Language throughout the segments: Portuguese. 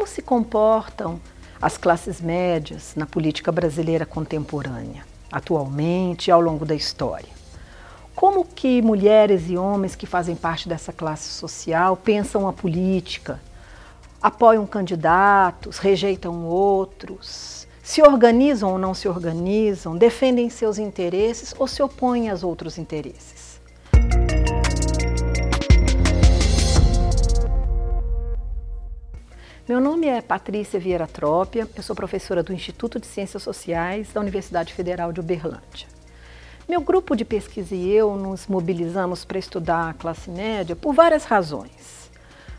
como se comportam as classes médias na política brasileira contemporânea, atualmente e ao longo da história. Como que mulheres e homens que fazem parte dessa classe social pensam a política, apoiam candidatos, rejeitam outros, se organizam ou não se organizam, defendem seus interesses ou se opõem aos outros interesses. Meu nome é Patrícia Vieira Trópia, eu sou professora do Instituto de Ciências Sociais da Universidade Federal de Uberlândia. Meu grupo de pesquisa e eu nos mobilizamos para estudar a classe média por várias razões.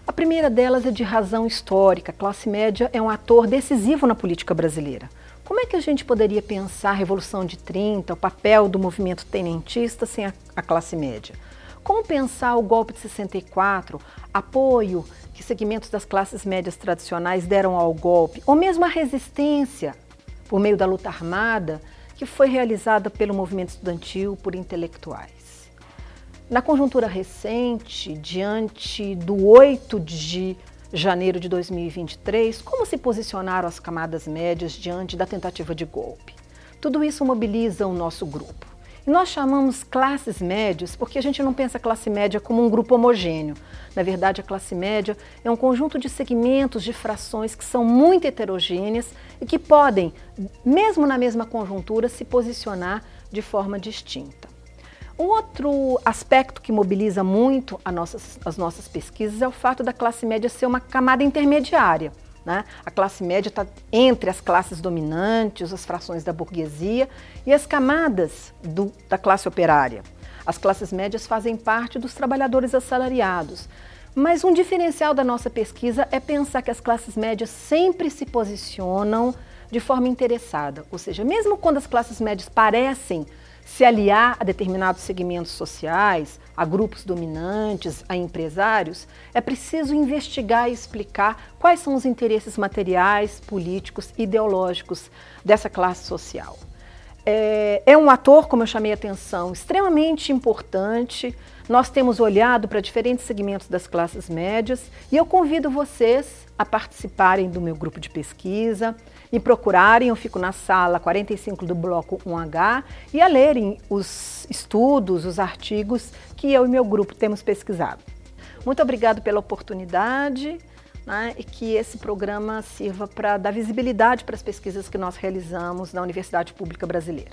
A primeira delas é de razão histórica. A classe média é um ator decisivo na política brasileira. Como é que a gente poderia pensar a Revolução de 30, o papel do movimento tenentista sem a, a classe média? Como pensar o golpe de 64, apoio que segmentos das classes médias tradicionais deram ao golpe, ou mesmo a resistência por meio da luta armada que foi realizada pelo movimento estudantil por intelectuais. Na conjuntura recente, diante do 8 de janeiro de 2023, como se posicionaram as camadas médias diante da tentativa de golpe? Tudo isso mobiliza o nosso grupo. E nós chamamos classes médias porque a gente não pensa a classe média como um grupo homogêneo. Na verdade, a classe média é um conjunto de segmentos, de frações que são muito heterogêneas e que podem, mesmo na mesma conjuntura, se posicionar de forma distinta. Um outro aspecto que mobiliza muito nossas, as nossas pesquisas é o fato da classe média ser uma camada intermediária. Né? A classe média está entre as classes dominantes, as frações da burguesia e as camadas do, da classe operária. As classes médias fazem parte dos trabalhadores assalariados. Mas um diferencial da nossa pesquisa é pensar que as classes médias sempre se posicionam de forma interessada, ou seja, mesmo quando as classes médias parecem se aliar a determinados segmentos sociais, a grupos dominantes, a empresários, é preciso investigar e explicar quais são os interesses materiais, políticos, ideológicos dessa classe social. É, é um ator, como eu chamei a atenção, extremamente importante. Nós temos olhado para diferentes segmentos das classes médias e eu convido vocês a participarem do meu grupo de pesquisa, me procurarem, eu fico na sala 45 do bloco 1H e a lerem os estudos, os artigos que eu e meu grupo temos pesquisado. Muito obrigado pela oportunidade né, e que esse programa sirva para dar visibilidade para as pesquisas que nós realizamos na Universidade Pública Brasileira.